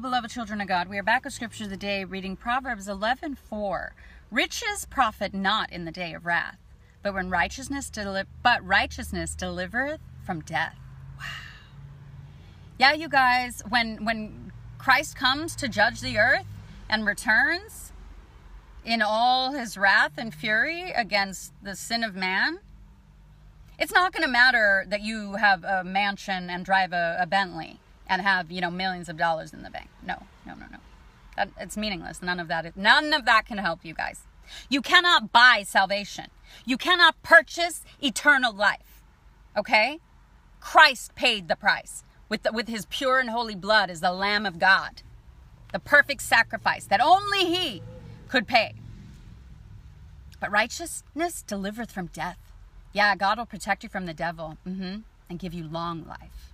Beloved children of God. We are back with Scripture of the Day, reading Proverbs 11:4. Riches profit not in the day of wrath, but when righteousness deli- but righteousness delivereth from death. Wow. Yeah, you guys, when when Christ comes to judge the earth and returns in all his wrath and fury against the sin of man, it's not going to matter that you have a mansion and drive a, a Bentley and have you know millions of dollars in the bank. That, it's meaningless. None of that. none of that can help you guys. You cannot buy salvation. You cannot purchase eternal life. Okay? Christ paid the price with the, with His pure and holy blood as the Lamb of God, the perfect sacrifice that only He could pay. But righteousness delivereth from death. Yeah, God will protect you from the devil mm-hmm, and give you long life.